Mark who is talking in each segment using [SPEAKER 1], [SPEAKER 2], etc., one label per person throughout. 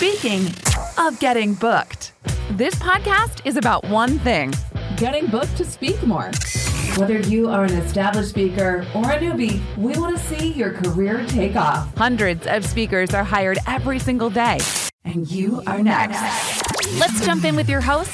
[SPEAKER 1] Speaking of getting booked, this podcast is about one thing
[SPEAKER 2] getting booked to speak more. Whether you are an established speaker or a newbie, we want to see your career take off.
[SPEAKER 1] Hundreds of speakers are hired every single day.
[SPEAKER 2] And you are next.
[SPEAKER 1] Let's jump in with your host,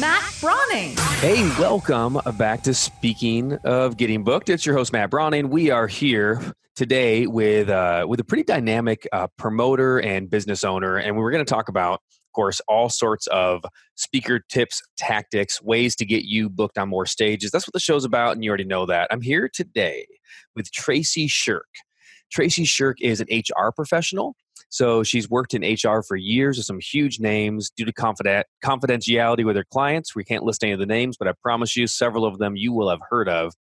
[SPEAKER 1] Matt Browning.
[SPEAKER 3] Hey, welcome back to Speaking of Getting Booked. It's your host, Matt Browning. We are here today with uh, with a pretty dynamic uh, promoter and business owner, and we're going to talk about, of course, all sorts of speaker tips, tactics, ways to get you booked on more stages. That's what the show's about, and you already know that. I'm here today with Tracy Shirk. Tracy Shirk is an HR professional. So she's worked in HR for years with some huge names due to confident, confidentiality with her clients. We can't list any of the names, but I promise you, several of them you will have heard of.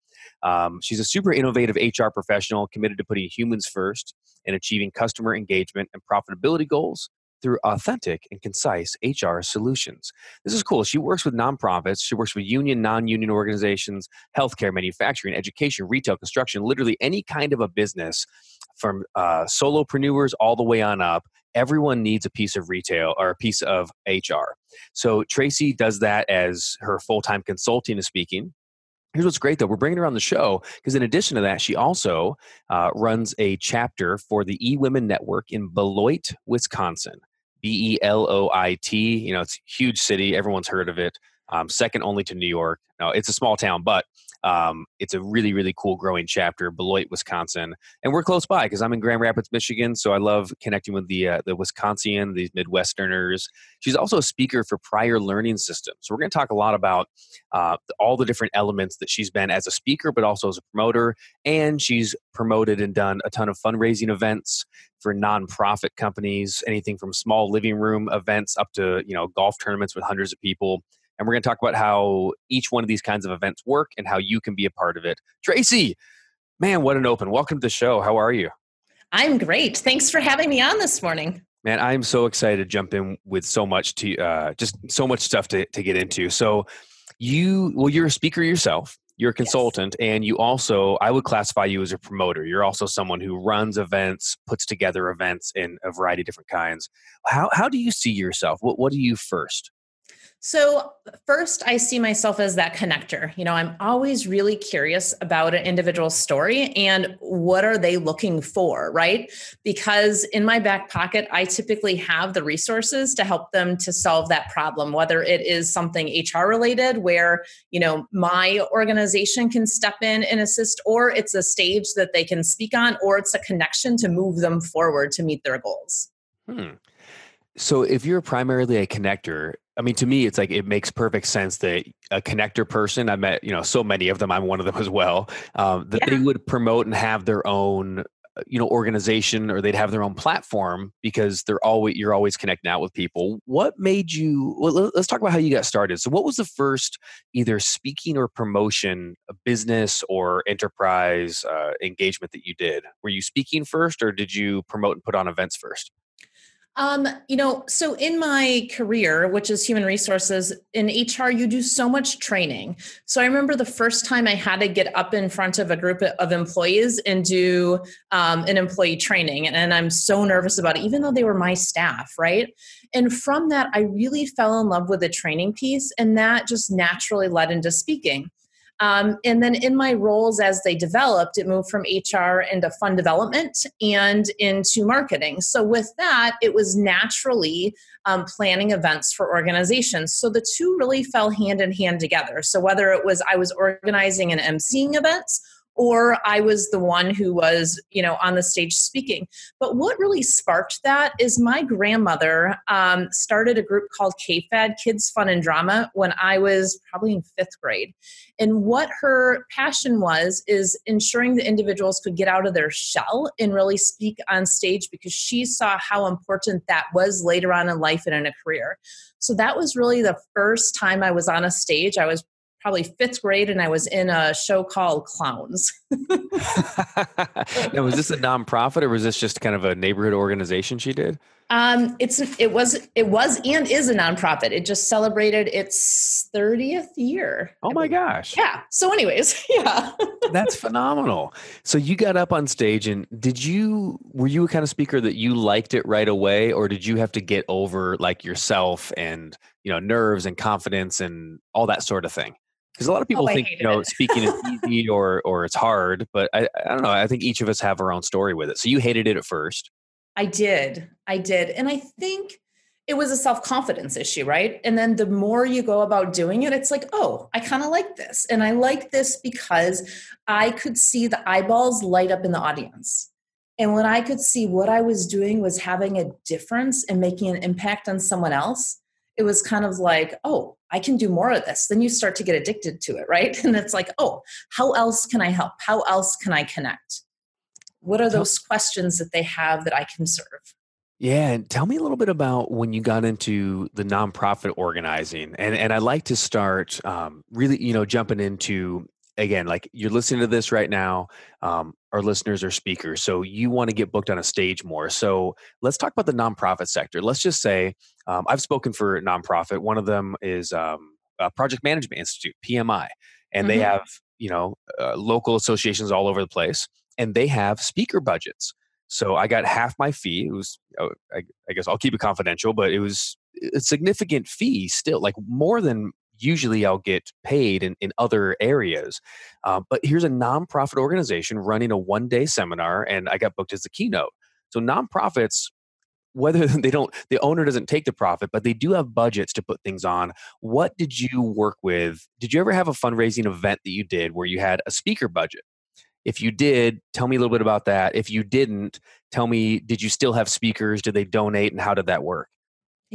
[SPEAKER 3] Um, she's a super innovative HR professional committed to putting humans first and achieving customer engagement and profitability goals through authentic and concise HR solutions. This is cool. She works with nonprofits, she works with union, non union organizations, healthcare, manufacturing, education, retail, construction, literally any kind of a business from uh, solopreneurs all the way on up. Everyone needs a piece of retail or a piece of HR. So Tracy does that as her full time consulting and speaking. Here's what's great though. We're bringing her on the show because, in addition to that, she also uh, runs a chapter for the E Women Network in Beloit, Wisconsin. B E L O I T. You know, it's a huge city. Everyone's heard of it. Um, second only to New York. Now, it's a small town, but um, it's a really, really cool growing chapter, Beloit, Wisconsin, and we're close by because I'm in Grand Rapids, Michigan. So I love connecting with the uh, the Wisconsin, these Midwesterners. She's also a speaker for Pryor Learning Systems. So we're going to talk a lot about uh, all the different elements that she's been as a speaker, but also as a promoter. And she's promoted and done a ton of fundraising events for nonprofit companies, anything from small living room events up to you know golf tournaments with hundreds of people and we're going to talk about how each one of these kinds of events work and how you can be a part of it. Tracy, man, what an open. Welcome to the show. How are you?
[SPEAKER 4] I'm great. Thanks for having me on this morning.
[SPEAKER 3] Man, I'm so excited to jump in with so much to uh, just so much stuff to, to get into. So, you, well, you're a speaker yourself, you're a consultant, yes. and you also, I would classify you as a promoter. You're also someone who runs events, puts together events in a variety of different kinds. How, how do you see yourself? What, what do you first?
[SPEAKER 4] So, first, I see myself as that connector. You know, I'm always really curious about an individual story and what are they looking for, right? Because in my back pocket, I typically have the resources to help them to solve that problem, whether it is something HR related where, you know, my organization can step in and assist, or it's a stage that they can speak on, or it's a connection to move them forward to meet their goals.
[SPEAKER 3] Hmm. So, if you're primarily a connector, I mean, to me, it's like it makes perfect sense that a connector person, I met, you know, so many of them, I'm one of them as well, um, that yeah. they would promote and have their own, uh, you know, organization or they'd have their own platform because they're always, you're always connecting out with people. What made you, well, let's talk about how you got started. So, what was the first either speaking or promotion, business or enterprise uh, engagement that you did? Were you speaking first or did you promote and put on events first?
[SPEAKER 4] Um, you know, so in my career, which is human resources in HR, you do so much training. So I remember the first time I had to get up in front of a group of employees and do um, an employee training. And, and I'm so nervous about it, even though they were my staff, right? And from that, I really fell in love with the training piece, and that just naturally led into speaking. Um, and then in my roles as they developed, it moved from HR into fund development and into marketing. So with that, it was naturally um, planning events for organizations. So the two really fell hand in hand together. So whether it was I was organizing and emceeing events or I was the one who was, you know, on the stage speaking. But what really sparked that is my grandmother um, started a group called KFAD, Kids Fun and Drama, when I was probably in fifth grade. And what her passion was is ensuring the individuals could get out of their shell and really speak on stage because she saw how important that was later on in life and in a career. So that was really the first time I was on a stage. I was probably fifth grade and I was in a show called Clowns.
[SPEAKER 3] now, was this a nonprofit or was this just kind of a neighborhood organization she did?
[SPEAKER 4] Um, it's it was it was and is a nonprofit. It just celebrated its 30th year.
[SPEAKER 3] Oh my gosh.
[SPEAKER 4] Yeah. So anyways, yeah.
[SPEAKER 3] That's phenomenal. So you got up on stage and did you were you a kind of speaker that you liked it right away or did you have to get over like yourself and, you know, nerves and confidence and all that sort of thing? Because a lot of people
[SPEAKER 4] Oh,
[SPEAKER 3] think you know speaking is easy or or it's hard, but I, I don't know. I think each of us have our own story with it. So you hated it at first.
[SPEAKER 4] I did. I did. And I think it was a self confidence issue, right? And then the more you go about doing it, it's like, oh, I kind of like this. And I like this because I could see the eyeballs light up in the audience. And when I could see what I was doing was having a difference and making an impact on someone else, it was kind of like, oh, I can do more of this. Then you start to get addicted to it, right? And it's like, oh, how else can I help? How else can I connect? What are those questions that they have that I can serve?
[SPEAKER 3] Yeah, and tell me a little bit about when you got into the nonprofit organizing, and and I'd like to start um, really, you know, jumping into again, like you're listening to this right now. Um, our listeners are speakers, so you want to get booked on a stage more. So let's talk about the nonprofit sector. Let's just say um, I've spoken for a nonprofit. One of them is um, uh, Project Management Institute (PMI), and they
[SPEAKER 4] Mhm.
[SPEAKER 3] have you know uh, local associations all over the place, and they have speaker budgets. So I got half my fee. It was, oh, I, I guess I'll keep it confidential, but it was a significant fee still, like more than usually I'll get paid in, in other areas. Uh, but here's a nonprofit organization running a one day seminar, and I got booked as the keynote. So nonprofits, whether they don't, the owner doesn't take the profit, but they do have budgets to put things on. What did you work with? Did you ever have a fundraising event that you did where you had a speaker budget? If you did, tell me a little bit about that. If you didn't, tell me, did you still have speakers? Did they donate? And how did that work?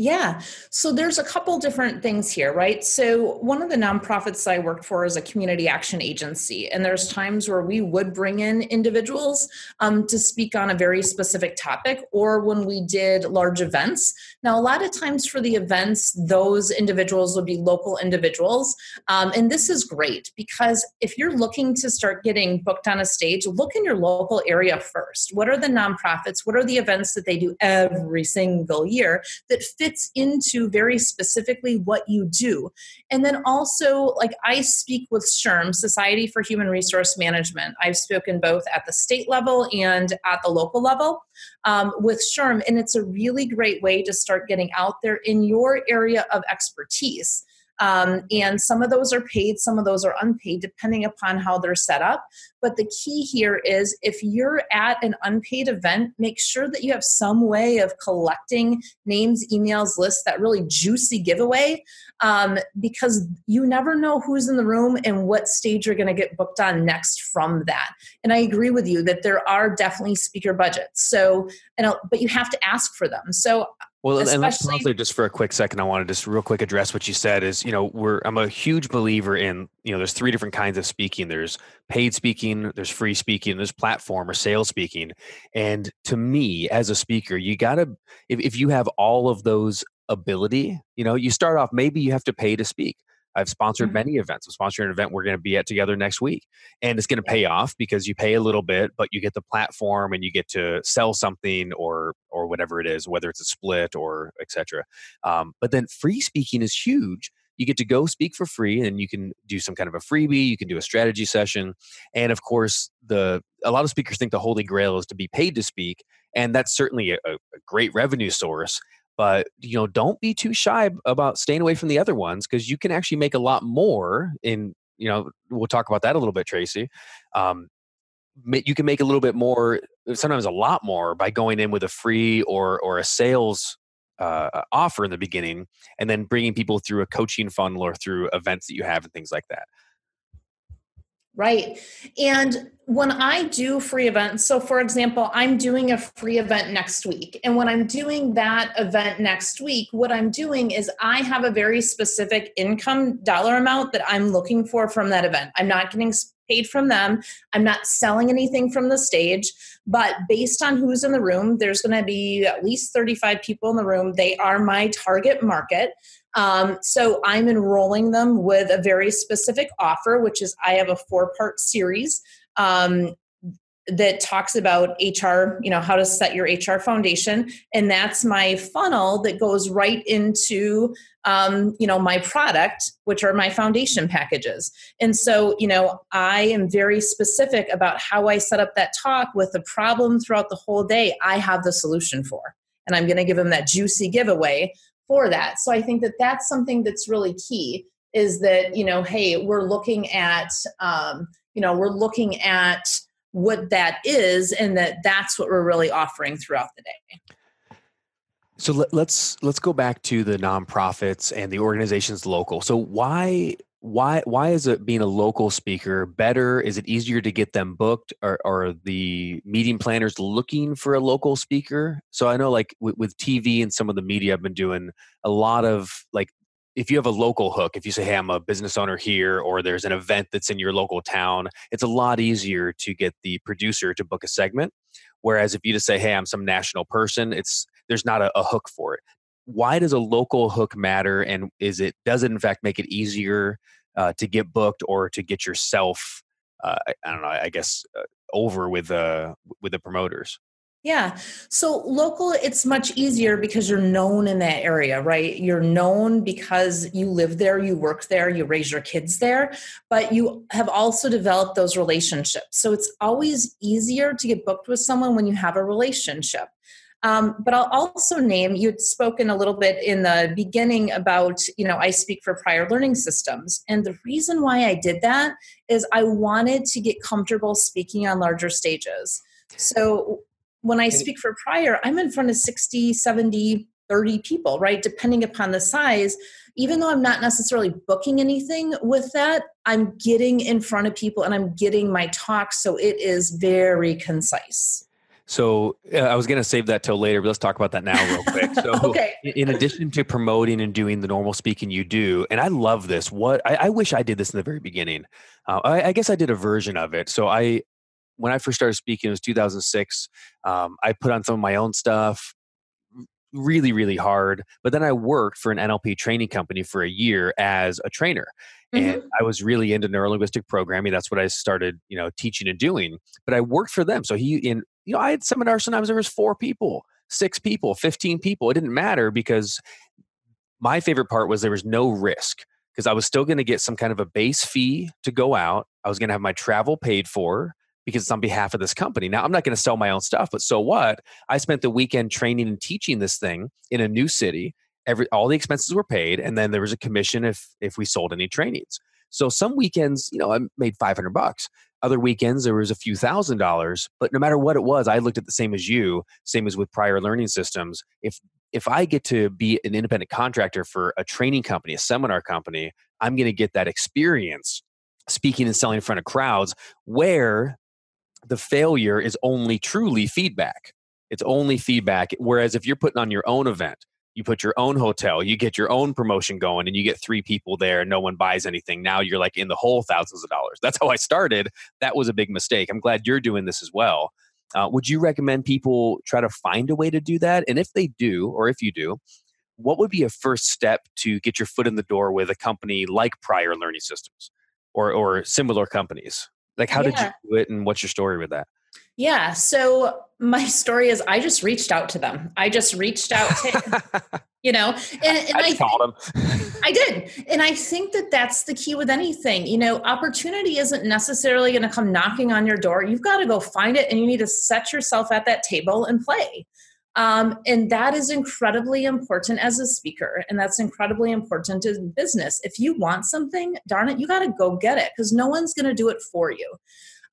[SPEAKER 4] Yeah. So there's a couple different things here, right? So one of the nonprofits I worked for is a community action agency, and there's times where we would bring in individuals um, to speak on a very specific topic, or when we did large events. Now, a lot of times for the events, those individuals would be local individuals, um, and this is great because if you're looking to start getting booked on a stage, look in your local area first. What are the nonprofits? What are the events that they do every single year that fits into very specifically what you do. And then also, like I speak with SHRM, Society for Human Resource Management. I've spoken both at the state level and at the local level um, with SHRM, and it's a really great way to start getting out there in your area of expertise. Um, and some of those are paid, some of those are unpaid, depending upon how they're set up. But the key here is if you're at an unpaid event, make sure that you have some way of collecting names, emails, lists, that really juicy giveaway, um, because you never know who's in the room and what stage you're going to get booked on next from that. And I agree with you that there are definitely speaker budgets. So, know, but you have to ask for them. So
[SPEAKER 3] Well, and let's pause there just for a quick second. I want to just real quick address what you said. Is you know we're I'm a huge believer in you know there's three different kinds of speaking. There's paid speaking, there's free speaking, there's platform or sales speaking. And to me, as a speaker, you gotta if if you have all of those ability, you know, you start off maybe you have to pay to speak. I've sponsored
[SPEAKER 4] Mhm.
[SPEAKER 3] many events. I'm sponsoring an event we're going to be at together next week, and it's going to pay off because you pay a little bit, but you get the platform and you get to sell something or or whatever it is, whether it's a split or etc. Um, but then free speaking is huge. You get to go speak for free, and you can do some kind of a freebie. You can do a strategy session, and of course, the a lot of speakers think the holy grail is to be paid to speak, and that's certainly a, a great revenue source but you know don't be too shy about staying away from the other ones because you can actually make a lot more in you know we'll talk about that a little bit tracy um, you can make a little bit more sometimes a lot more by going in with a free or or a sales uh, offer in the beginning and then bringing people through a coaching funnel or through events that you have and things like that
[SPEAKER 4] Right. And when I do free events, so for example, I'm doing a free event next week. And when I'm doing that event next week, what I'm doing is I have a very specific income dollar amount that I'm looking for from that event. I'm not getting paid from them, I'm not selling anything from the stage. But based on who's in the room, there's going to be at least 35 people in the room. They are my target market. Um, so I'm enrolling them with a very specific offer, which is I have a four part series um, that talks about HR, you know, how to set your HR foundation. And that's my funnel that goes right into, um, you know, my product, which are my foundation packages. And so, you know, I am very specific about how I set up that talk with the problem throughout the whole day. I have the solution for. And I'm going to give them that juicy giveaway for that. So I think that that's something that's really key is that, you know, hey, we're looking at, um, you know, we're looking at, what that is and that that's what we're really offering throughout the day
[SPEAKER 3] so let, let's let's go back to the nonprofits and the organizations local so why why why is it being a local speaker better is it easier to get them booked or are the meeting planners looking for a local speaker so i know like with, with tv and some of the media i've been doing a lot of like if you have a local hook, if you say, hey, I'm a business owner here, or there's an event that's in your local town, it's a lot easier to get the producer to book a segment. Whereas if you just say, hey, I'm some national person, it's there's not a, a hook for it. Why does a local hook matter? And is it does it in fact make it easier uh, to get booked or to get yourself, uh, I don't know, I guess uh, over with uh, with the promoters?
[SPEAKER 4] Yeah. So local, it's much easier because you're known in that area, right? You're known because you live there, you work there, you raise your kids there, but you have also developed those relationships. So it's always easier to get booked with someone when you have a relationship. Um, but I'll also name you'd spoken a little bit in the beginning about, you know, I speak for Pryor learning systems. And the reason why I did that is I wanted to get comfortable speaking on larger stages. So when I speak for Pryor, I'm in front of 60, 70, 30 people, right? Depending upon the size. Even though I'm not necessarily booking anything with that, I'm getting in front of people and I'm getting my talk. So it is very concise.
[SPEAKER 3] So uh, I was going to save that till later, but let's talk about that now real quick. So,
[SPEAKER 4] okay.
[SPEAKER 3] in addition to promoting and doing the normal speaking you do, and I love this. What I, I wish I did this in the very beginning. Uh, I, I, guess I did a version of it. So I when I first started speaking, it was 2006. Um, I put on some of my own stuff, really, really hard. But then I worked for an NLP training company for a year as a trainer. Mm-hmm. And I was really into neurolinguistic programming. That's what I started, you know, teaching and doing. But I worked for them. So he in, you know, I had seminars sometimes there was four people, six people, 15 people. It didn't matter because my favorite part was there was no risk because I was still going to get some kind of a base fee to go out. I was going to have my travel paid for because it's on behalf of this company. Now, I'm not going to sell my own stuff, but so what? I spent the weekend training and teaching this thing in a new city. Every all the expenses were paid, and then there was a commission if if we sold any trainings. So some weekends, you know, I made 500 bucks. Other weekends, there was a few thousand dollars. But no matter what it was, I looked at the same as you, same as with Pryor learning systems. If if I get to be an independent contractor for a training company, a seminar company, I'm going to get that experience speaking and selling in front of crowds where the failure is only truly feedback. It's only feedback. Whereas if you're putting on your own event, you put your own hotel, you get your own promotion going, and you get three people there, no one buys anything. Now you're like in the whole thousands of dollars. That's how I started. That was a big mistake. I'm glad you're doing this as well. Uh, would you recommend people try to find a way to do that? And if they do, or if you do, what would be a first step to get your foot in the door with a company like Pryor Learning Systems or, or similar companies? Like, how yeah. did you do it, and what's your story with that?
[SPEAKER 4] Yeah. So my story is I just reached out to them. I just reached out to, you know, and, and I,
[SPEAKER 3] I called them.
[SPEAKER 4] I did. And I think that that's the key with anything. You know, opportunity isn't necessarily going to come knocking on your door. You've got to go find it and you need to set yourself at that table and play. Um, and that is incredibly important as a speaker, and that's incredibly important in business. If you want something, darn it, you got to go get it because no one's going to do it for you.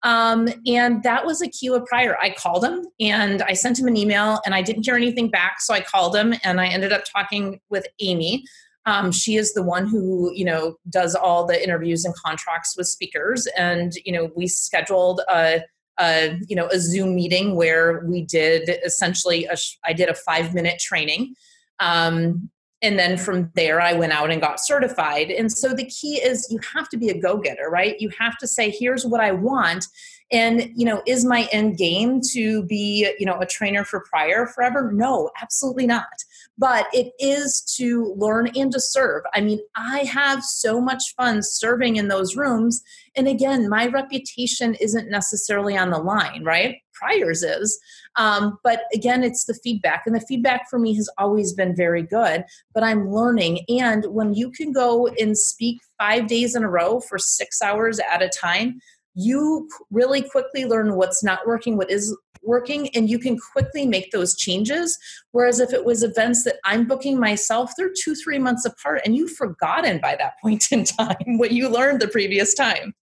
[SPEAKER 4] Um, and that was a cue of Pryor. I called him and I sent him an email, and I didn't hear anything back. So I called him, and I ended up talking with Amy. Um, she is the one who you know does all the interviews and contracts with speakers, and you know we scheduled a a you know a Zoom meeting where we did essentially a, I did a five minute training. Um, and then from there i went out and got certified and so the key is you have to be a go-getter right you have to say here's what i want And, you know, is my end game to be, you know, a trainer for Pryor forever? No, absolutely not. But it is to learn and to serve. I mean, I have so much fun serving in those rooms. And again, my reputation isn't necessarily on the line, right? Pryor's is. Um, but again, it's the feedback. And the feedback for me has always been very good, but I'm learning. And when you can go and speak five days in a row for six hours at a time, you really quickly learn what's not working, what is working, and you can quickly make those changes. Whereas if it was events that I'm booking myself, they're two, three months apart, and you've forgotten by that point in time what you learned the previous time.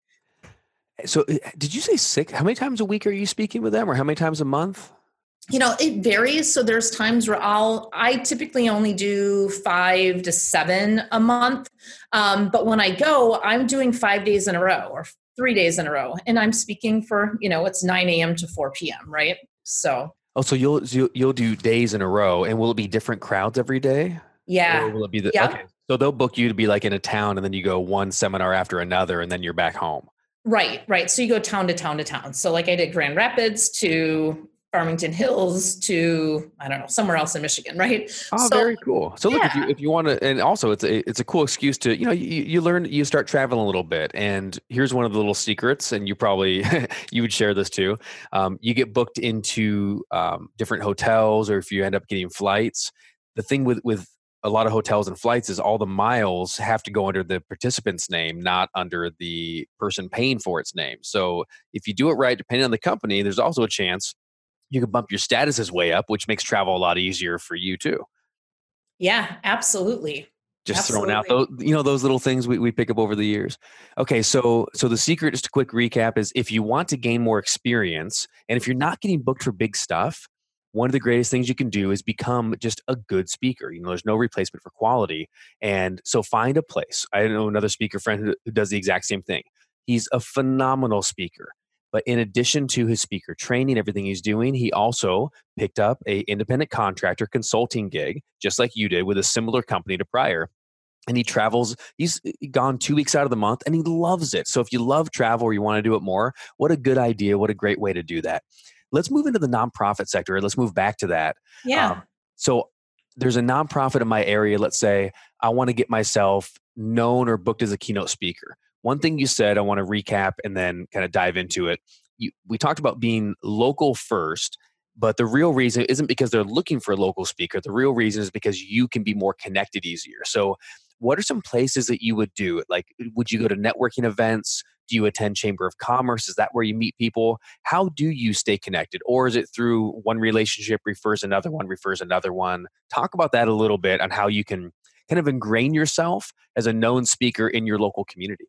[SPEAKER 3] So, uh, did you say six? How many times a week are you speaking with them, or how many times a month?
[SPEAKER 4] you know it varies so there's times where i'll i typically only do five to seven a month um, but when i go i'm doing five days in a row or three days in a row and i'm speaking for you know it's 9 a.m to 4 p.m right? So.
[SPEAKER 3] Oh so you'll you'll do days in a row and will it be different crowds every day?
[SPEAKER 4] Yeah.
[SPEAKER 3] Or will it be the yeah. okay so they'll book you to be like in a town and then you go one seminar after another and then you're back home.
[SPEAKER 4] Right right so you go town to town to town. So like i did grand rapids to Farmington Hills to I don't know somewhere else in Michigan, right?
[SPEAKER 3] Oh, so, very cool. So look, yeah. if you if you want to, and also it's a it's a cool excuse to you know you, you learn you start traveling a little bit, and here's one of the little secrets, and you probably you would share this too. Um, you get booked into um, different hotels, or if you end up getting flights. The thing with with a lot of hotels and flights is all the miles have to go under the participant's name, not under the person paying for its name. So if you do it right, depending on the company, there's also a chance you can bump your statuses way up, which makes travel a lot easier for you too.
[SPEAKER 4] Yeah, absolutely.
[SPEAKER 3] Just absolutely. throwing out those, you know, those little things we, we pick up over the years. Okay, so so the secret, just a quick recap, is if you want to gain more experience, and if you're not getting booked for big stuff, one of the greatest things you can do is become just a good speaker. You know, there's no replacement for quality. And so find a place. I know another speaker friend who, who does the exact same thing. He's a phenomenal speaker. But in addition to his speaker training, everything he's doing, he also picked up a independent contractor consulting gig, just like you did with a similar company to Pryor. And he travels, he's gone two weeks out of the month and he loves it. So if you love travel or you want to do it more, what a good idea. What a great way to do that. Let's move into the nonprofit sector. Let's move back to that.
[SPEAKER 4] Yeah. Um,
[SPEAKER 3] so there's a nonprofit in my area. Let's say I want to get myself known or booked as a keynote speaker. One thing you said, I want to recap and then kind of dive into it. You, we talked about being local first, but the real reason isn't because they're looking for a local speaker. The real reason is because you can be more connected easier. So, what are some places that you would do? Like, uh, would you go to networking events? Do you attend Chamber of Commerce? Is that where you meet people? How do you stay connected? Or is it through one relationship refers another one, refers another one? Talk about that a little bit on how you can kind of ingrain yourself as a known speaker in your local community.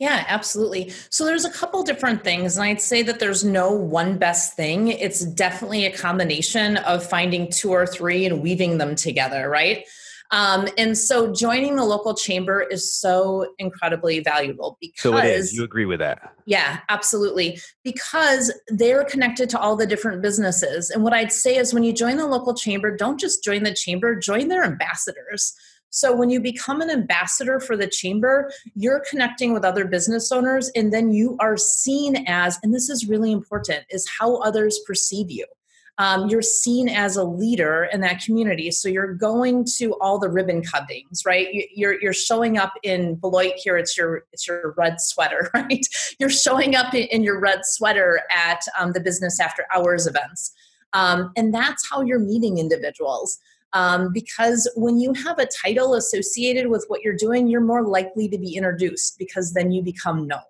[SPEAKER 4] Yeah, absolutely. So there's a couple different things, and I'd say that there's no one best thing. It's definitely a combination of finding two or three and weaving them together, right? Um, and so joining the local chamber is so incredibly valuable because
[SPEAKER 3] so it is. You agree with that?
[SPEAKER 4] Yeah, absolutely. Because they're connected to all the different businesses. And what I'd say is when you join the local chamber, don't just join the chamber, join their ambassadors. So when you become an ambassador for the chamber, you're connecting with other business owners and then you are seen as, and this is really important, is how others perceive you. Um, you're seen as a leader in that community. So you're going to all the ribbon cuttings, right? You're you're showing up in Beloit here. It's your it's your red sweater, right? You're showing up in your red sweater at um, the business after hours events, um, and that's how you're meeting individuals um, because when you have a title associated with what you're doing, you're more likely to be introduced because then you become known.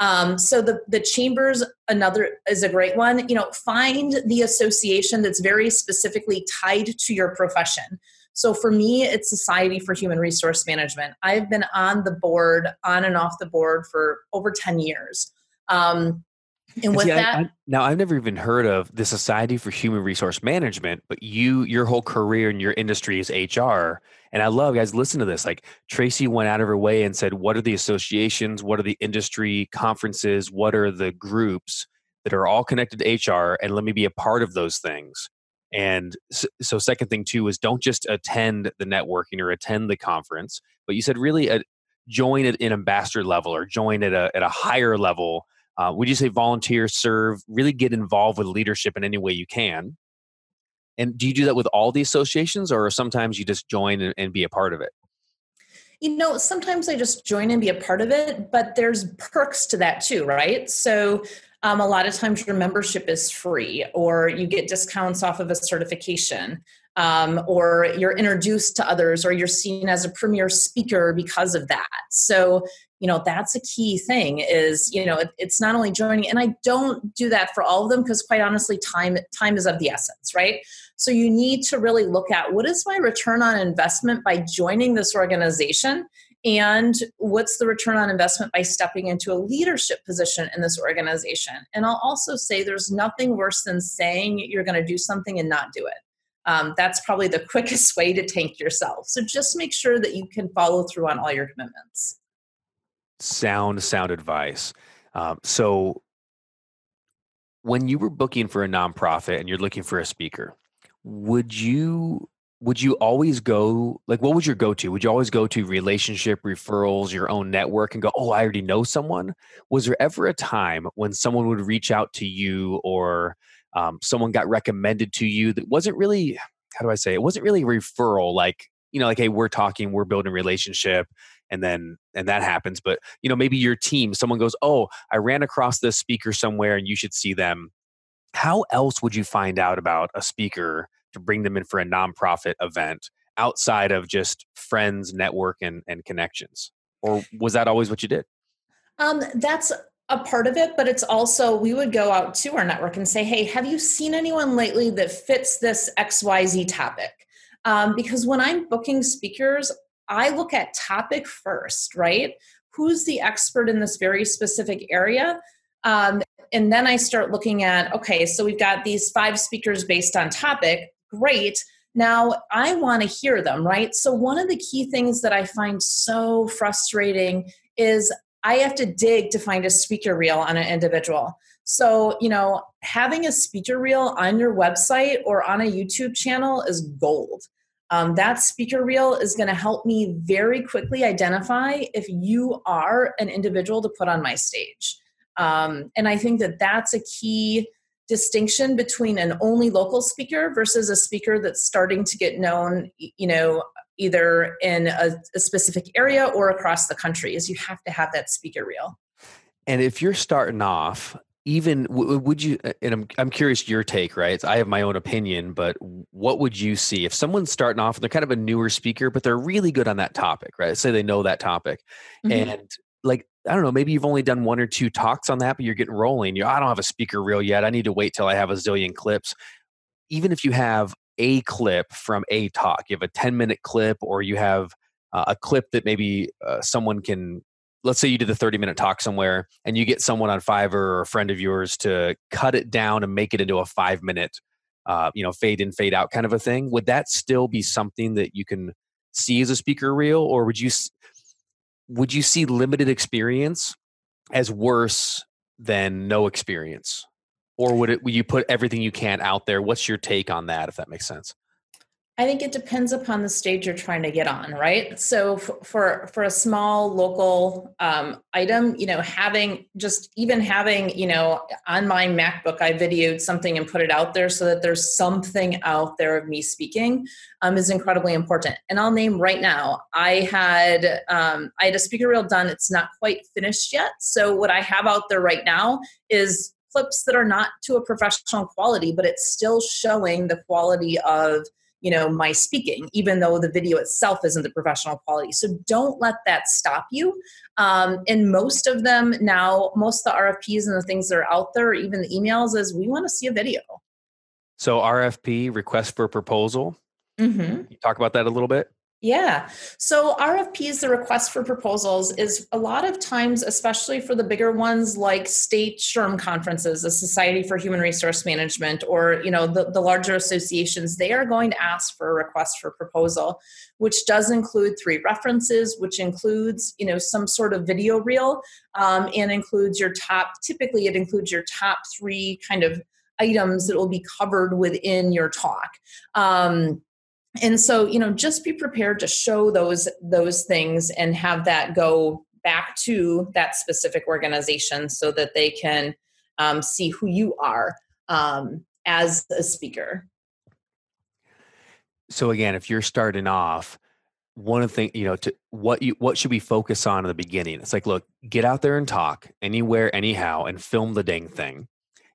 [SPEAKER 4] Um, so the the chambers another is a great one. You know, find the association that's very specifically tied to your profession. So for me, it's Society for Human Resource Management. I've been on the board, on and off the board for over ten years. Um, and with See, that, I,
[SPEAKER 3] I, now I've never even heard of the Society for Human Resource Management, but you, your whole career in your industry is HR. And I love guys, listen to this. Like Tracy went out of her way and said, what are the associations? What are the industry conferences? What are the groups that are all connected to HR? And let me be a part of those things. And so, so second thing too is don't just attend the networking or attend the conference, but you said really uh, join at an ambassador level or join at a, at a higher level uh, would you say volunteer, serve, really get involved with leadership in any way you can? And do you do that with all the associations, or sometimes you just join and, and be a part of it?
[SPEAKER 4] You know, sometimes I just join and be a part of it, but there's perks to that too, right? So um, a lot of times your membership is free, or you get discounts off of a certification, um, or you're introduced to others, or you're seen as a premier speaker because of that. So you know that's a key thing is you know it, it's not only joining and i don't do that for all of them because quite honestly time time is of the essence right? So you need to really look at what is my return on investment by joining this organization and what's the return on investment by stepping into a leadership position in this organization. And i'll also say there's nothing worse than saying you're going to do something and not do it. Um, that's probably the quickest way to tank yourself. So just make sure that you can follow through on all your commitments
[SPEAKER 3] sound sound advice. Um, so when you were booking for a nonprofit and you're looking for a speaker would you would you always go like what would your go to would you always go to relationship referrals your own network and go oh i already know someone was there ever a time when someone would reach out to you or um, someone got recommended to you that wasn't really how do i say it wasn't really referral like you know like hey we're talking we're building relationship and then and that happens but you know maybe your team someone goes oh i ran across this speaker somewhere and you should see them. How else would you find out about a speaker to bring them in for a nonprofit event outside of just friends network and, and connections? Or was that always what you did?
[SPEAKER 4] Um, that's a part of it but it's also we would go out to our network and say hey have you seen anyone lately that fits this xyz topic? Um, because when i'm booking speakers I look at topic first, right? Who's the expert in this very specific area? Um, and then I start looking at, okay, so we've got these five speakers based on topic. Great. Now I want to hear them, right? So, one of the key things that I find so frustrating is I have to dig to find a speaker reel on an individual. So, you know, having a speaker reel on your website or on a YouTube channel is gold. Um, that speaker reel is going to help me very quickly identify if you are an individual to put on my stage. Um, and I think that that's a key distinction between an only local speaker versus a speaker that's starting to get known, you know, either in a, a specific area or across the country, is you have to have that speaker reel.
[SPEAKER 3] And if you're starting off even would you and I'm, I'm curious your take right? I have my own opinion but what would you see if someone's starting off and they're kind of a newer speaker but they're really good on that topic right? Say they know that topic mm-hmm. and like i don't know maybe you've only done one or two talks on that but you're getting rolling you i don't have a speaker reel yet i need to wait till i have a zillion clips. Even if you have a clip from a talk you have a 10 minute clip or you have uh, a clip that maybe uh, someone can let's say you did the 30 minute talk somewhere and you get someone on Fiverr or a friend of yours to cut it down and make it into a five minute, uh, you know, fade in, fade out kind of a thing. Would that still be something that you can see as a speaker reel, or would you would you see limited experience as worse than no experience, or would it would you put everything you can out there? What's your take on that? If that makes sense.
[SPEAKER 4] I think it depends upon the stage you're trying to get on, right? So for for a small local um, item, you know, having just even having, you know, on my MacBook, I videoed something and put it out there so that there's something out there of me speaking um, is incredibly important. And I'll name right now, I had um, I had a speaker reel done. It's not quite finished yet. So what I have out there right now is clips that are not to a professional quality, but it's still showing the quality of you know my speaking even though the video itself isn't the professional quality. So don't let that stop you. Um, and most of them now most of the rfps and the things that are out there even the emails is we want to see a video.
[SPEAKER 3] So rfp request for proposal. Mm-hmm. you talk about that a little bit
[SPEAKER 4] yeah. So RFPs, the request for proposals, is a lot of times, especially for the bigger ones like state SHRM conferences, the Society for Human Resource Management, or you know the, the larger associations, they are going to ask for a request for proposal, which does include three references, which includes you know some sort of video reel, um, and includes your top. Typically, it includes your top three kind of items that will be covered within your talk. Um, and so you know just be prepared to show those those things and have that go back to that specific organization so that they can um, see who you are um, as a speaker.
[SPEAKER 3] So again, if you're starting off, one of the things you know to what you what should we focus on in the beginning it's like look get out there and talk anywhere anyhow and film the dang thing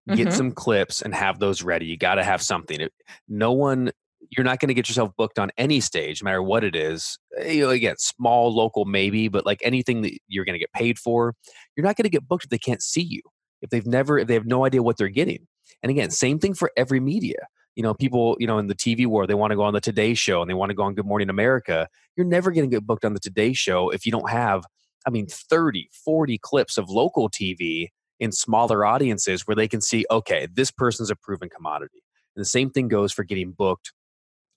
[SPEAKER 3] get mm-hmm. some clips and have those ready you got to have something no one you're not going to get yourself booked on any stage no matter what it is eh, you know again small local maybe but like anything that you're going to get paid for you're not going to get booked if they can't see you if they've never if they have no idea what they're getting. And again same thing for every media you know people you know in the tv world, they want to go on the today show and they want to go on good morning america you're never going to get booked on the today show if you don't have i mean 30 40 clips of local tv in smaller audiences where they can see okay this person's a proven commodity. And the same thing goes for getting booked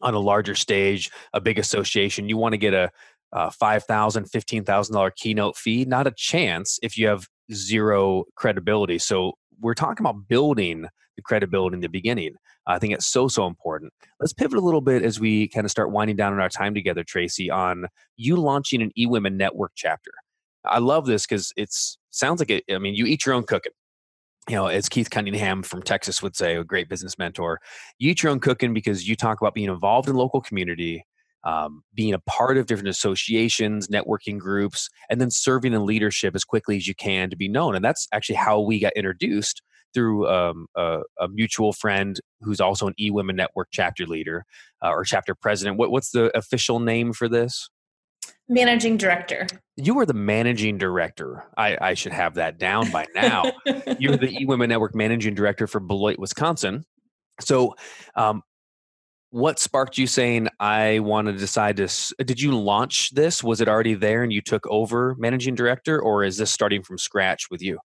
[SPEAKER 3] on a larger stage a big association you want to get a, a $5000 $15000 keynote fee not a chance if you have zero credibility so we're talking about building the credibility in the beginning I think it's so, so important. Let's pivot a little bit as we kind of start winding down in our time together, Tracy, on you launching an eWomen network chapter. I love this because it's sounds like it. I mean, you eat your own cooking. You know, as Keith Cunningham from Texas would say, a great business mentor, you eat your own cooking because you talk about being involved in local community, um, being a part of different associations, networking groups, and then serving in leadership as quickly as you can to be known. And that's actually how we got introduced through um, a, a, mutual friend who's also an eWomen Network chapter leader uh, or chapter president. What, what's the official name for this?
[SPEAKER 4] Managing director.
[SPEAKER 3] You are the managing director. I, I should have that down by now. You're the eWomen Network managing director for Beloit, Wisconsin. So, um, what sparked you saying I want to decide to? Did you launch this? Was it already there and you took over managing director, or is this starting from scratch with you?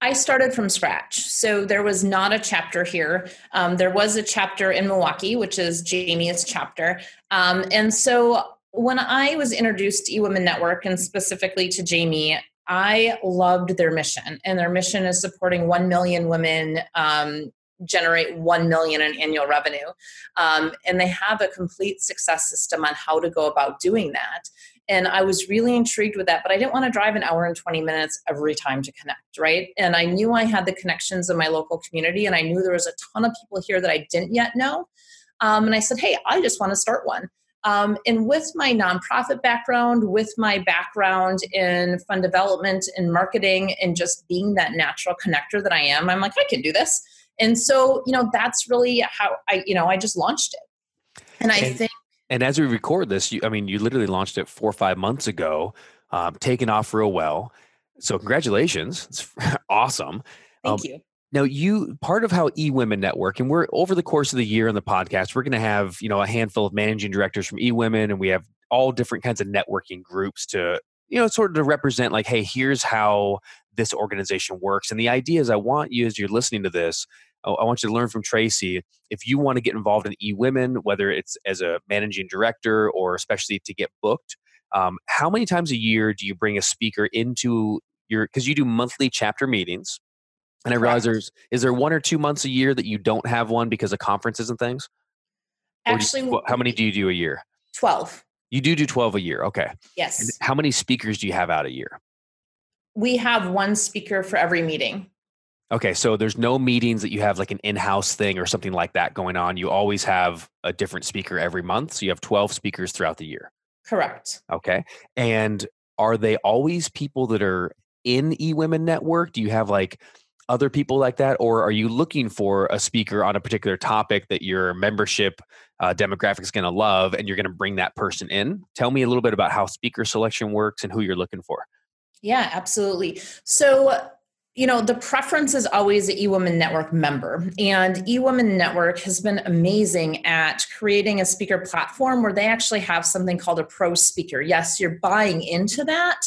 [SPEAKER 4] I started from scratch. So there was not a chapter here. Um, there was a chapter in Milwaukee, which is Jamie's chapter. Um, and so when I was introduced to eWomen Network and specifically to Jamie, I loved their mission. And their mission is supporting 1 million women um, generate 1 million in annual revenue um, and they have a complete success system on how to go about doing that and I was really intrigued with that, but I didn't want to drive an hour and 20 minutes every time to connect, right? And I knew I had the connections in my local community, and I knew there was a ton of people here that I didn't yet know. Um, and I said, hey, I just want to start one. Um, and with my nonprofit background, with my background in fund development and marketing, and just being that natural connector that I am, I'm like, I can do this. And so, you know, that's really how I, you know, I just launched it. And I think
[SPEAKER 3] and as we record this, you, I mean, you literally launched it four or five months ago, um, taken off real well. So congratulations, it's awesome.
[SPEAKER 4] Thank um, you.
[SPEAKER 3] Now, you part of how eWomen Network, and we're over the course of the year on the podcast, we're going to have you know a handful of managing directors from eWomen, and we have all different kinds of networking groups to you know sort of to represent like, hey, here's how this organization works. And the idea is, I want you as you're listening to this I want you to learn from Tracy. If you want to get involved in eWomen, whether it's as a managing director or especially to get booked, um, how many times a year do you bring a speaker into your? Because you do monthly chapter meetings, and I realize there's is there one or two months a year that you don't have one because of conferences and things.
[SPEAKER 4] Actually,
[SPEAKER 3] how many do you do a year?
[SPEAKER 4] Twelve.
[SPEAKER 3] You do do twelve a year. Okay.
[SPEAKER 4] Yes.
[SPEAKER 3] And how many speakers do you have out a year?
[SPEAKER 4] We have one speaker for every meeting.
[SPEAKER 3] Okay, so there's no meetings that you have like an in-house thing or something like that going on. You always have a different speaker every month. So you have 12 speakers throughout the year.
[SPEAKER 4] Correct.
[SPEAKER 3] Okay. And are they always people that are in eWomen Network? Do you have like other people like that or are you looking for a speaker on a particular topic that your membership uh, demographic is going to love and you're going to bring that person in tell me a little bit about how speaker selection works and who you're looking for
[SPEAKER 4] yeah absolutely so you know, the preference is always the eWomen Network member. And eWomen Network has been amazing at creating a speaker platform where they actually have something called a pro speaker. Yes, you're buying into that,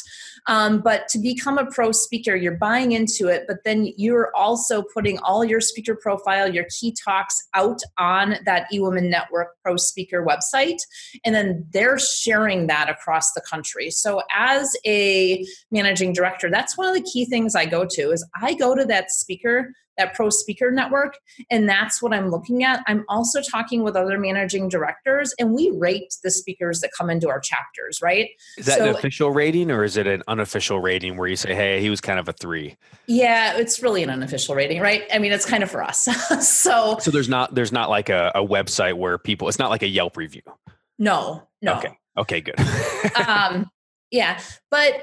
[SPEAKER 4] um, but to become a pro speaker, you're buying into it, but then you're also putting all your speaker profile, your key talks out on that eWomen Network Pro Speaker website. And then they're sharing that across the country. So, as a managing director, that's one of the key things I go to is I go to that speaker that pro speaker network. And that's what I'm looking at. I'm also talking with other managing directors, and we rate the speakers that come into our chapters, right?
[SPEAKER 3] Is that so, an official rating or is it an unofficial rating where you say, hey, he was kind of a three?
[SPEAKER 4] Yeah, it's really an unofficial rating, right? I mean, it's kind of for us. so
[SPEAKER 3] So there's not there's not like a, a website where people it's not like a Yelp review.
[SPEAKER 4] No, no.
[SPEAKER 3] Okay. Okay, good.
[SPEAKER 4] um, yeah. But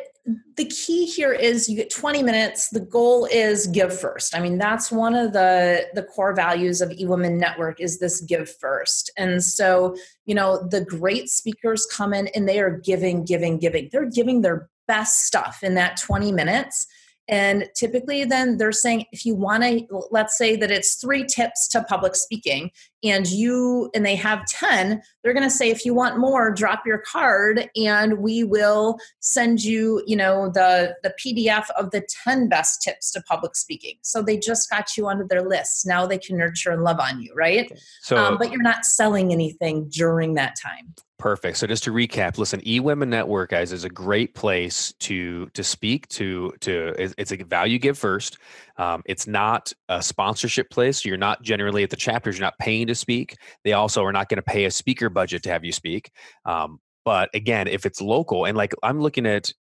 [SPEAKER 4] the key here is you get 20 minutes. The goal is give first. I mean that's one of the the core values of ewomen network is this give first. And so you know the great speakers come in and they are giving giving giving. They're giving their best stuff in that 20 minutes. And typically, then they're saying if you want to, let's say that it's three tips to public speaking, and you and they have 10, they're going to say, if you want more, drop your card and we will send you, you know, the, the PDF of the 10 best tips to public speaking. So they just got you onto their list. Now they can nurture and love on you, right? So, um, but you're not selling anything during that time.
[SPEAKER 3] Perfect. So just to recap, listen, eWomen Network, guys, is a great place to to speak to. To it's a value give first. Um, it's not a sponsorship place. You're not generally at the chapters. You're not paying to speak. They also are not going to pay a speaker budget to have you speak. Um, but again, if it's local and like I'm looking at,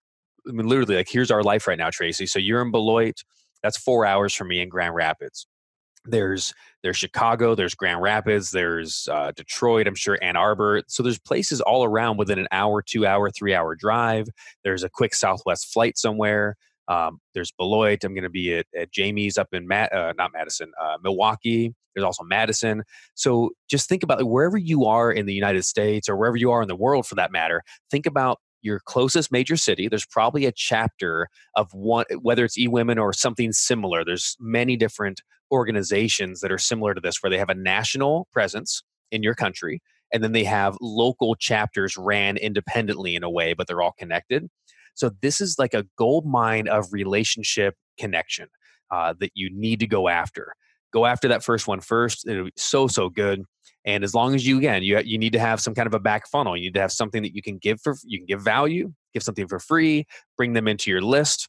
[SPEAKER 3] I mean, literally, like here's our life right now, Tracy. So you're in Beloit. That's four hours from me in Grand Rapids there's there's Chicago, there's Grand Rapids, there's uh, Detroit, I'm sure Ann Arbor. So there's places all around within an hour, two hour, three hour drive. There's a quick Southwest flight somewhere. Um, there's Beloit. I'm going to be at, at, Jamie's up in Matt, uh, not Madison, uh, Milwaukee. There's also Madison. So just think about wherever you are in the United States or wherever you are in the world for that matter. Think about your closest major city. There's probably a chapter of one, whether it's eWomen or something similar. There's many different organizations that are similar to this where they have a national presence in your country and then they have local chapters ran independently in a way but they're all connected so this is like a gold mine of relationship connection uh, that you need to go after go after that first one first it'll be so so good and as long as you again you, you need to have some kind of a back funnel you need to have something that you can give for you can give value give something for free bring them into your list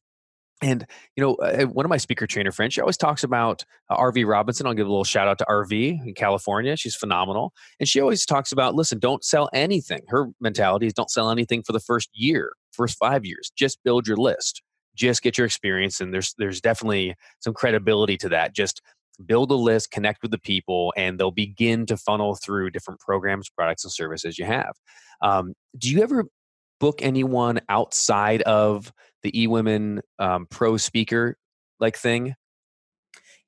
[SPEAKER 3] and you know, one of my speaker trainer friends, she always talks about uh, Arvee Robinson. I'll give a little shout out to Arvee in California. She's phenomenal, and she always talks about, listen, don't sell anything. Her mentality is don't sell anything for the first year, first five years. Just build your list. Just get your experience, and there's there's definitely some credibility to that. Just build a list, connect with the people, and they'll begin to funnel through different programs, products, and services you have. Um, do you ever book anyone outside of the eWomen um, pro speaker like thing?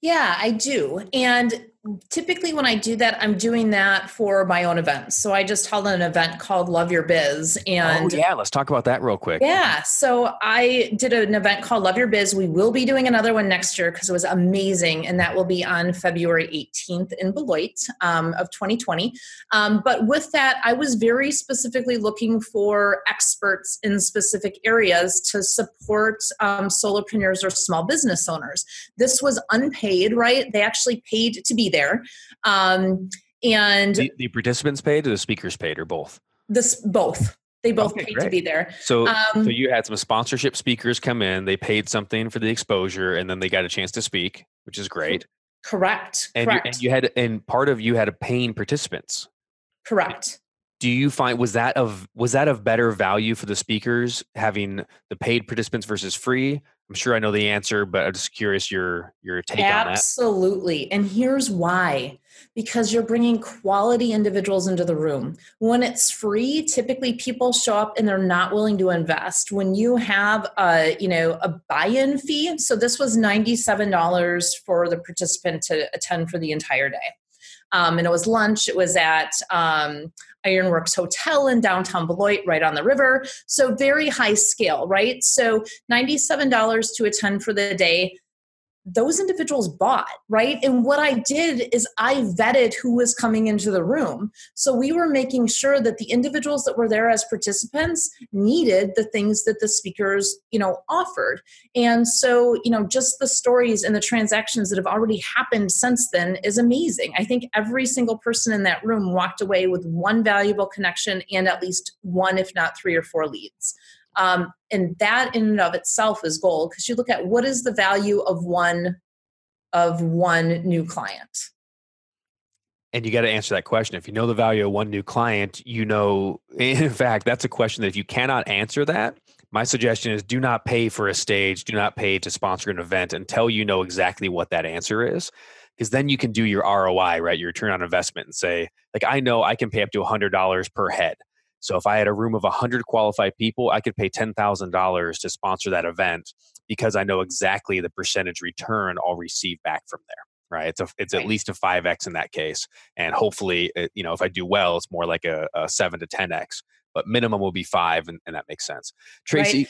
[SPEAKER 4] Yeah, I do. And typically when I do that, I'm doing that for my own events. So I just held an event called Love Your Biz. And
[SPEAKER 3] oh, yeah, let's talk about that real quick.
[SPEAKER 4] Yeah. So I did an event called Love Your Biz. We will be doing another one next year because it was amazing. And that will be on February 18th in Beloit um, of 2020. Um, but with that, I was very specifically looking for experts in specific areas to support um, solopreneurs or small business owners. This was unpaid, right? They actually paid to be there there. Um, and
[SPEAKER 3] the, the, participants paid or the speakers paid or both?
[SPEAKER 4] This both. They both okay, paid great. to be there.
[SPEAKER 3] So, um, so you had some sponsorship speakers come in. They paid something for the exposure, and then they got a chance to speak, which is great.
[SPEAKER 4] Correct.
[SPEAKER 3] And,
[SPEAKER 4] correct.
[SPEAKER 3] You, and you had, and part of you had a paying participants.
[SPEAKER 4] Correct.
[SPEAKER 3] Do you find was that of was that of better value for the speakers having the paid participants versus free? I'm sure I know the answer, but I'm just curious your your take
[SPEAKER 4] Absolutely.
[SPEAKER 3] on that.
[SPEAKER 4] Absolutely. And here's why. Because you're bringing quality individuals into the room. When it's free, typically people show up and they're not willing to invest. When you have a, you know, a buy-in fee, so this was $97 for the participant to attend for the entire day. Um, and it was lunch. It was at um, Ironworks Hotel in downtown Beloit, right on the river. So very high scale, right? So $97 to attend for the day those individuals bought, right? And what I did is I vetted who was coming into the room. So we were making sure that the individuals that were there as participants needed the things that the speakers, you know, offered. And so, you know, just the stories and the transactions that have already happened since then is amazing. I think every single person in that room walked away with one valuable connection and at least one, if not three or four leads. Um, and that in and of itself is gold because you look at what is the value of one of one new client?
[SPEAKER 3] And you got to answer that question. If you know the value of one new client, you know, in fact, that's a question that if you cannot answer that, my suggestion is do not pay for a stage, do not pay to sponsor an event until you know exactly what that answer is. Because then you can do your ROI, right? Your return on investment and say, like, I know I can pay up to $100 per head. So if I had a room of 100 qualified people, I could pay $10,000 to sponsor that event because I know exactly the percentage return I'll receive back from there. Right. It's a, it's right. at least a 5X in that case. And hopefully, it, you know, if I do well, it's more like a, a 7 to 10X but minimum will be five, and, and that makes sense. Tracy, right.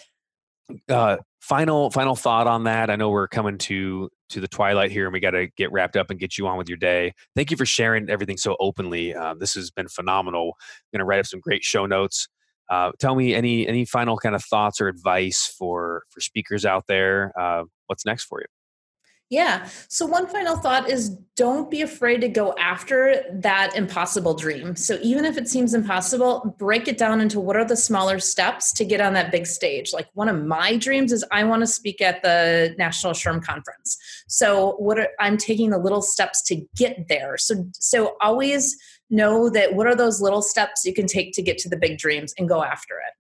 [SPEAKER 3] Uh, final final thought on that. I know we're coming to to the twilight here, and we got to get wrapped up and get you on with your day. Thank you for sharing everything so openly. Uh, this has been phenomenal. Going to write up some great show notes. Uh, tell me any any final kind of thoughts or advice for for speakers out there. Uh, what's next for you?
[SPEAKER 4] Yeah. So, one final thought is don't be afraid to go after that impossible dream. So, even if it seems impossible, break it down into what are the smaller steps to get on that big stage. Like, one of my dreams is I want to speak at the National SHRM Conference. So, what are, I'm taking the little steps to get there. So, so always know that what are those little steps you can take to get to the big dreams and go after it.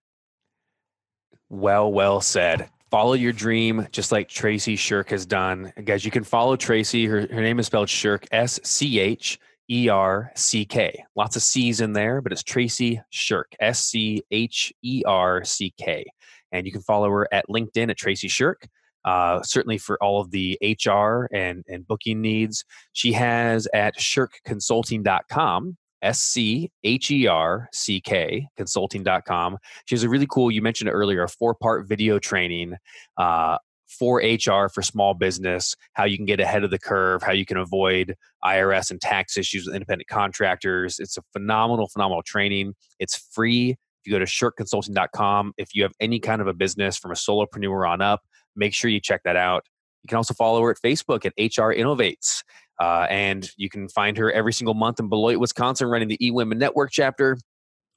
[SPEAKER 3] Well, well said follow your dream just like Tracy Scherk has done. guys, you can follow Tracy. Her, her name is spelled Scherk, S C H E R C K. Lots of C's in there, but it's Tracy Scherk, S C H E R C K. And you can follow her at LinkedIn at Tracy Scherk. Uh, certainly for all of the HR and, and booking needs. She has at scherkconsulting.com S C H E R C K consulting.com. She has a really cool, you mentioned earlier, a four part video training uh, for HR for small business, how you can get ahead of the curve, how you can avoid IRS and tax issues with independent contractors. It's a phenomenal, phenomenal training. It's free. If you go to scherkconsulting.com, if you have any kind of a business from a solopreneur on up, make sure you check that out. You can also follow her at Facebook at HR Innovates. Uh, and you can find her every single month in Beloit, Wisconsin, running the eWomen Network chapter.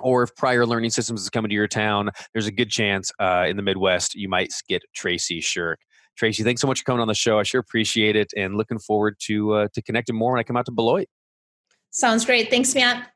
[SPEAKER 3] Or if Pryor Learning Systems is coming to your town, there's a good chance uh, in the Midwest you might get Tracy Scherk. Tracy, thanks so much for coming on the show. I sure appreciate it, and looking forward to uh, to connecting more when I come out to Beloit.
[SPEAKER 4] Sounds great. Thanks, Matt.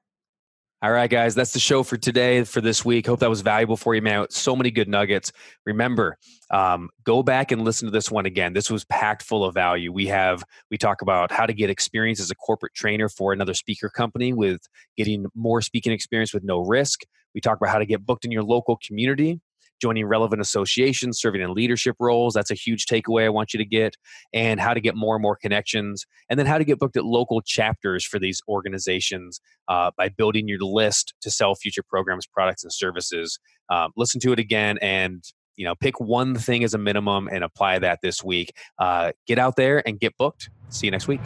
[SPEAKER 3] All right, guys, that's the show for today, for this week. Hope that was valuable for you, man. So many good nuggets. Remember, um, go back and listen to this one again. This was packed full of value. We have, we talk about how to get experience as a corporate trainer for another speaker company with getting more speaking experience with no risk. We talk about how to get booked in your local community joining relevant associations, serving in leadership roles. That's a huge takeaway I want you to get, and how to get more and more connections, and then how to get booked at local chapters for these organizations uh, by building your list to sell future programs, products, and services. Um, listen to it again and you know pick one thing as a minimum and apply that this week uh, get out there and get booked see you next week